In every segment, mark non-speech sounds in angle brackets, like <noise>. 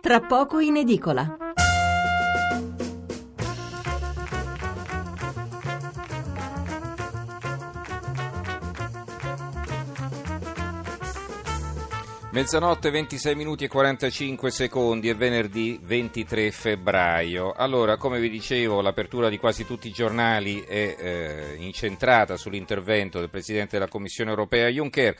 tra poco in edicola. Mezzanotte 26 minuti e 45 secondi è venerdì 23 febbraio. Allora, come vi dicevo, l'apertura di quasi tutti i giornali è eh, incentrata sull'intervento del Presidente della Commissione europea Juncker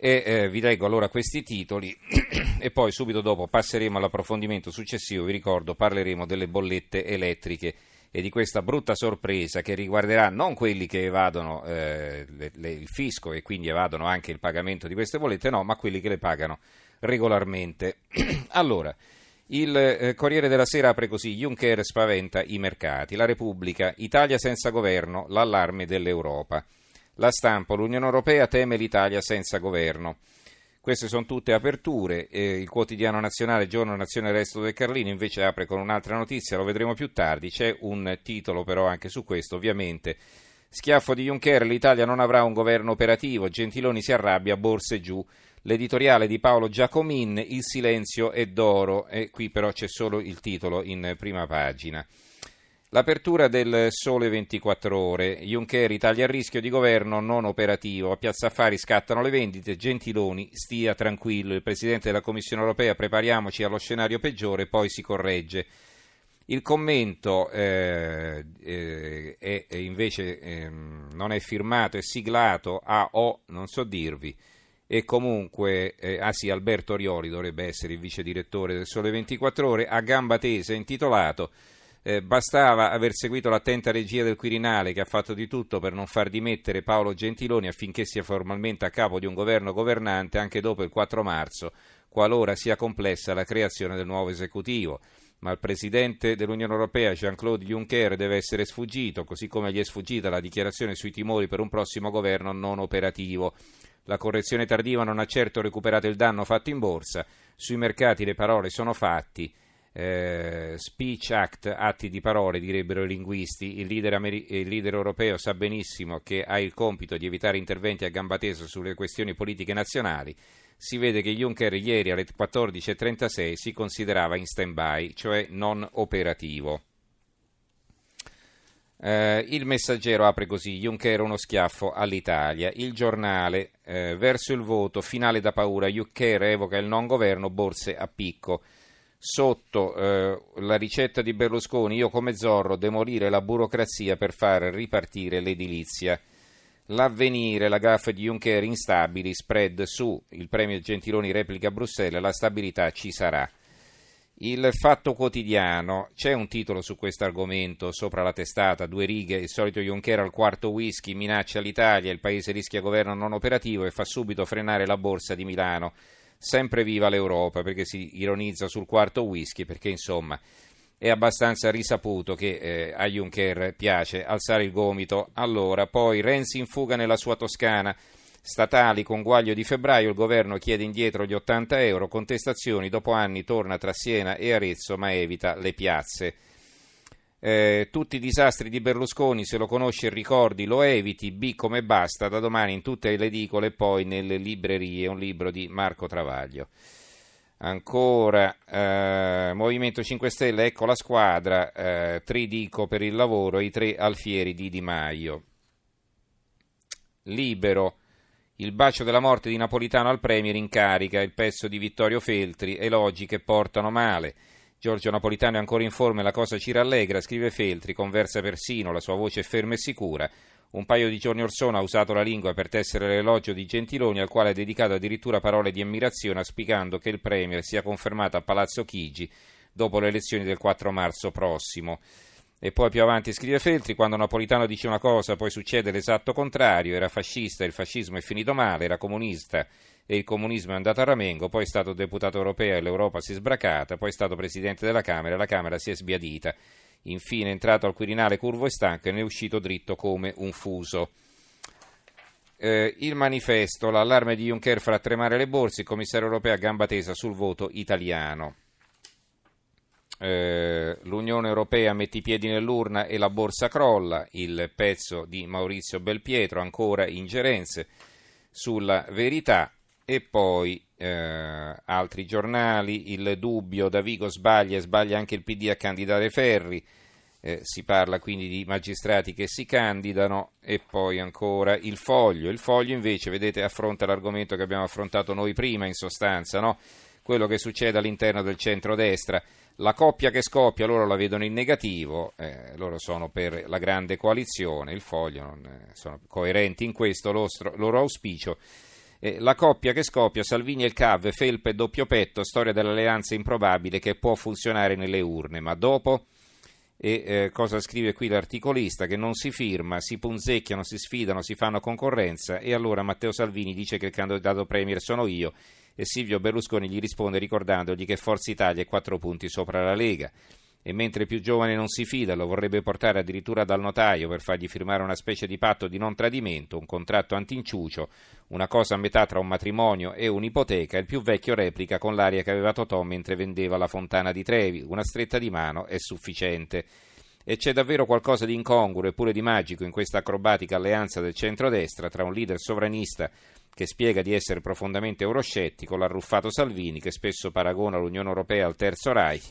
e eh, vi leggo allora questi titoli <clears throat> e poi subito dopo passeremo all'approfondimento successivo. Vi ricordo, parleremo delle bollette elettriche e di questa brutta sorpresa che riguarderà non quelli che evadono eh, le, le, il fisco e quindi evadono anche il pagamento di queste bollette, no, ma quelli che le pagano regolarmente. <clears throat> allora, il eh, Corriere della Sera apre così: Juncker spaventa i mercati. La Repubblica, Italia senza governo, l'allarme dell'Europa. La stampa, l'Unione Europea teme l'Italia senza governo. Queste sono tutte aperture. Eh, il quotidiano nazionale Giorno Nazione Resto del Carlino invece apre con un'altra notizia, lo vedremo più tardi. C'è un titolo però anche su questo, ovviamente. Schiaffo di Juncker, l'Italia non avrà un governo operativo, Gentiloni si arrabbia, borse giù. L'editoriale di Paolo Giacomin, Il silenzio è d'oro, e qui però c'è solo il titolo in prima pagina. L'apertura del Sole 24 Ore. Juncker, Italia a rischio di governo non operativo. A Piazza Affari scattano le vendite. Gentiloni, stia tranquillo. Il Presidente della Commissione europea, prepariamoci allo scenario peggiore, poi si corregge. Il commento eh, eh, è, invece eh, non è firmato, è siglato a O, non so dirvi, e comunque, eh, ah sì, Alberto Rioli dovrebbe essere il vice direttore del Sole 24 Ore, a gamba tesa, intitolato eh, bastava aver seguito l'attenta regia del Quirinale che ha fatto di tutto per non far dimettere Paolo Gentiloni affinché sia formalmente a capo di un governo governante anche dopo il 4 marzo, qualora sia complessa la creazione del nuovo esecutivo. Ma il presidente dell'Unione Europea Jean-Claude Juncker deve essere sfuggito, così come gli è sfuggita la dichiarazione sui timori per un prossimo governo non operativo. La correzione tardiva non ha certo recuperato il danno fatto in borsa, sui mercati le parole sono fatti eh, speech act, atti di parole, direbbero i linguisti. Il leader, Ameri- il leader, europeo sa benissimo che ha il compito di evitare interventi a gamba tesa sulle questioni politiche nazionali. Si vede che Juncker ieri alle 14.36 si considerava in stand-by, cioè non operativo. Eh, il messaggero apre così: Juncker uno schiaffo all'Italia. Il giornale, eh, verso il voto, finale da paura. Juncker evoca il non governo, borse a picco sotto eh, la ricetta di Berlusconi, io come Zorro, demolire la burocrazia per far ripartire l'edilizia. L'avvenire, la gaffa di Juncker instabili, spread su, il premio Gentiloni replica a Bruxelles, la stabilità ci sarà. Il Fatto Quotidiano, c'è un titolo su questo argomento sopra la testata, due righe, il solito Juncker al quarto whisky, minaccia l'Italia, il paese rischia governo non operativo e fa subito frenare la borsa di Milano sempre viva l'Europa, perché si ironizza sul quarto whisky, perché insomma è abbastanza risaputo che eh, a Juncker piace alzare il gomito. Allora, poi Renzi in fuga nella sua Toscana. Statali con guaglio di febbraio, il governo chiede indietro gli 80 euro, contestazioni, dopo anni torna tra Siena e Arezzo ma evita le piazze. Eh, tutti i disastri di Berlusconi, se lo conosci e ricordi, lo eviti, B come basta, da domani in tutte le edicole e poi nelle librerie, un libro di Marco Travaglio. Ancora, eh, Movimento 5 Stelle, ecco la squadra, eh, Tridico per il lavoro, i tre alfieri di Di Maio. Libero, il bacio della morte di Napolitano al Premier in carica, il pezzo di Vittorio Feltri, elogi che portano male. Giorgio Napolitano è ancora in forma e la cosa ci rallegra, scrive Feltri, conversa persino, la sua voce è ferma e sicura. Un paio di giorni or sono ha usato la lingua per tessere l'elogio di Gentiloni, al quale ha dedicato addirittura parole di ammirazione, auspicando che il Premier sia confermato a Palazzo Chigi dopo le elezioni del 4 marzo prossimo. E poi più avanti scrive Feltri, quando Napolitano dice una cosa poi succede l'esatto contrario, era fascista, il fascismo è finito male, era comunista e il comunismo è andato a ramengo, poi è stato deputato europeo e l'Europa si è sbracata, poi è stato presidente della Camera e la Camera si è sbiadita. Infine è entrato al Quirinale curvo e stanco e ne è uscito dritto come un fuso. Eh, il manifesto, l'allarme di Juncker farà tremare le borse, il commissario europeo a gamba tesa sul voto italiano. Eh, L'Unione Europea mette i piedi nell'urna e la borsa crolla, il pezzo di Maurizio Belpietro, ancora ingerenze sulla verità, e poi eh, altri giornali, il dubbio, Davigo sbaglia e sbaglia anche il PD a candidare Ferri, eh, si parla quindi di magistrati che si candidano e poi ancora il foglio. Il foglio invece, vedete, affronta l'argomento che abbiamo affrontato noi prima in sostanza, no? Quello che succede all'interno del centrodestra. La coppia che scoppia loro la vedono in negativo, eh, loro sono per la grande coalizione, il foglio non, eh, sono coerenti in questo loro, loro auspicio. Eh, la coppia che scoppia, Salvini e il CAV, Felpe e doppio petto, storia dell'alleanza improbabile che può funzionare nelle urne, ma dopo e eh, cosa scrive qui l'articolista che non si firma, si punzecchiano, si sfidano, si fanno concorrenza e allora Matteo Salvini dice che il candidato premier sono io e Silvio Berlusconi gli risponde ricordandogli che Forza Italia è quattro punti sopra la Lega e mentre più giovane non si fida, lo vorrebbe portare addirittura dal notaio per fargli firmare una specie di patto di non tradimento, un contratto antinciucio, una cosa a metà tra un matrimonio e un'ipoteca, il più vecchio replica con l'aria che aveva Totò mentre vendeva la fontana di Trevi, una stretta di mano è sufficiente. E c'è davvero qualcosa di incongruo e pure di magico in questa acrobatica alleanza del centrodestra tra un leader sovranista che spiega di essere profondamente euroscettico, l'arruffato Salvini che spesso paragona l'Unione Europea al Terzo Reich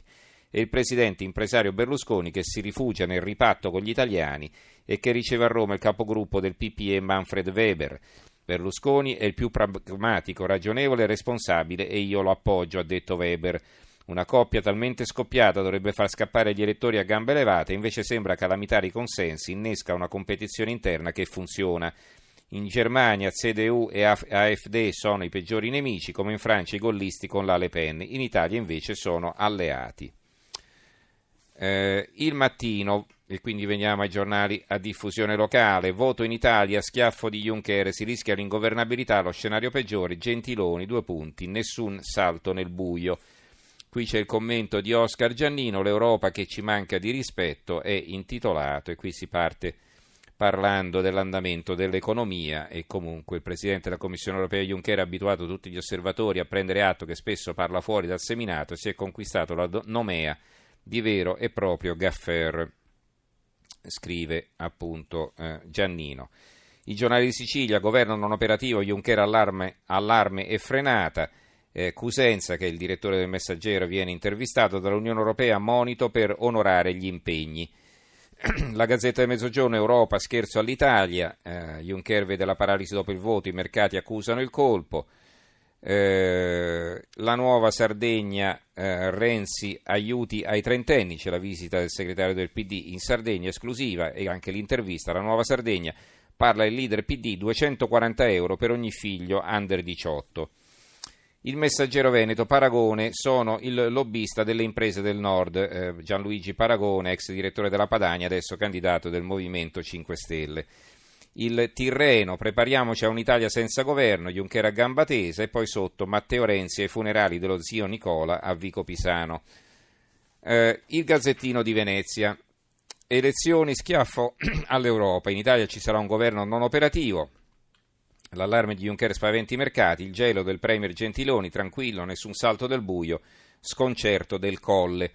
e il presidente impresario Berlusconi che si rifugia nel ripatto con gli italiani e che riceve a Roma il capogruppo del PPE Manfred Weber. Berlusconi è il più pragmatico, ragionevole e responsabile e io lo appoggio, ha detto Weber. Una coppia talmente scoppiata dovrebbe far scappare gli elettori a gambe levate, invece sembra calamitare i consensi, innesca una competizione interna che funziona. In Germania CDU e AfD sono i peggiori nemici, come in Francia i gollisti con la Le Pen, in Italia invece sono alleati. Eh, il mattino, e quindi veniamo ai giornali a diffusione locale, voto in Italia, schiaffo di Juncker, si rischia l'ingovernabilità, lo scenario peggiore, Gentiloni, due punti, nessun salto nel buio. Qui c'è il commento di Oscar Giannino, l'Europa che ci manca di rispetto è intitolato e qui si parte parlando dell'andamento dell'economia e comunque il Presidente della Commissione europea Juncker ha abituato tutti gli osservatori a prendere atto che spesso parla fuori dal seminato e si è conquistato la nomea di vero e proprio gaffer, scrive appunto eh, Giannino. I giornali di Sicilia, governo non operativo, Juncker allarme, allarme e frenata. Eh, Cusenza, che è il direttore del Messaggero, viene intervistato dall'Unione Europea, monito per onorare gli impegni. <clears throat> La Gazzetta del Mezzogiorno, Europa, scherzo all'Italia, eh, Juncker vede la paralisi dopo il voto, i mercati accusano il colpo. Eh, la nuova Sardegna, eh, Renzi aiuti ai trentenni, c'è la visita del segretario del PD in Sardegna esclusiva e anche l'intervista alla nuova Sardegna, parla il leader PD 240 euro per ogni figlio under 18. Il messaggero Veneto, Paragone, sono il lobbista delle imprese del nord, eh, Gianluigi Paragone, ex direttore della Padania, adesso candidato del Movimento 5 Stelle il Tirreno, prepariamoci a un'Italia senza governo, Juncker a gamba tesa e poi sotto Matteo Renzi ai funerali dello zio Nicola a Vico Pisano. Eh, il Gazzettino di Venezia. Elezioni schiaffo <clears throat> all'Europa. In Italia ci sarà un governo non operativo. L'allarme di Juncker spaventa i mercati. Il gelo del Premier Gentiloni, tranquillo, nessun salto del buio. Sconcerto del Colle.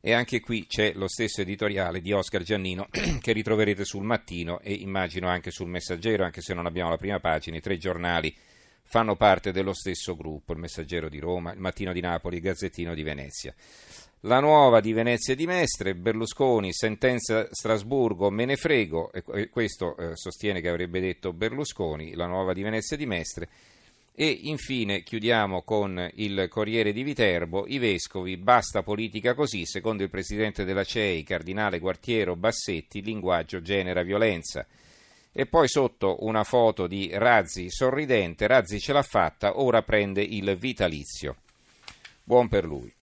E anche qui c'è lo stesso editoriale di Oscar Giannino <clears throat> che ritroverete sul mattino e immagino anche sul messaggero, anche se non abbiamo la prima pagina, i tre giornali fanno parte dello stesso gruppo, il messaggero di Roma, il mattino di Napoli, il gazzettino di Venezia. La nuova di Venezia di Mestre, Berlusconi, sentenza Strasburgo, me ne frego, e questo eh, sostiene che avrebbe detto Berlusconi, la nuova di Venezia di Mestre. E infine chiudiamo con il Corriere di Viterbo, i vescovi, basta politica così, secondo il presidente della CEI, cardinale Guartiero Bassetti, linguaggio genera violenza. E poi sotto una foto di Razzi sorridente, Razzi ce l'ha fatta, ora prende il vitalizio. Buon per lui.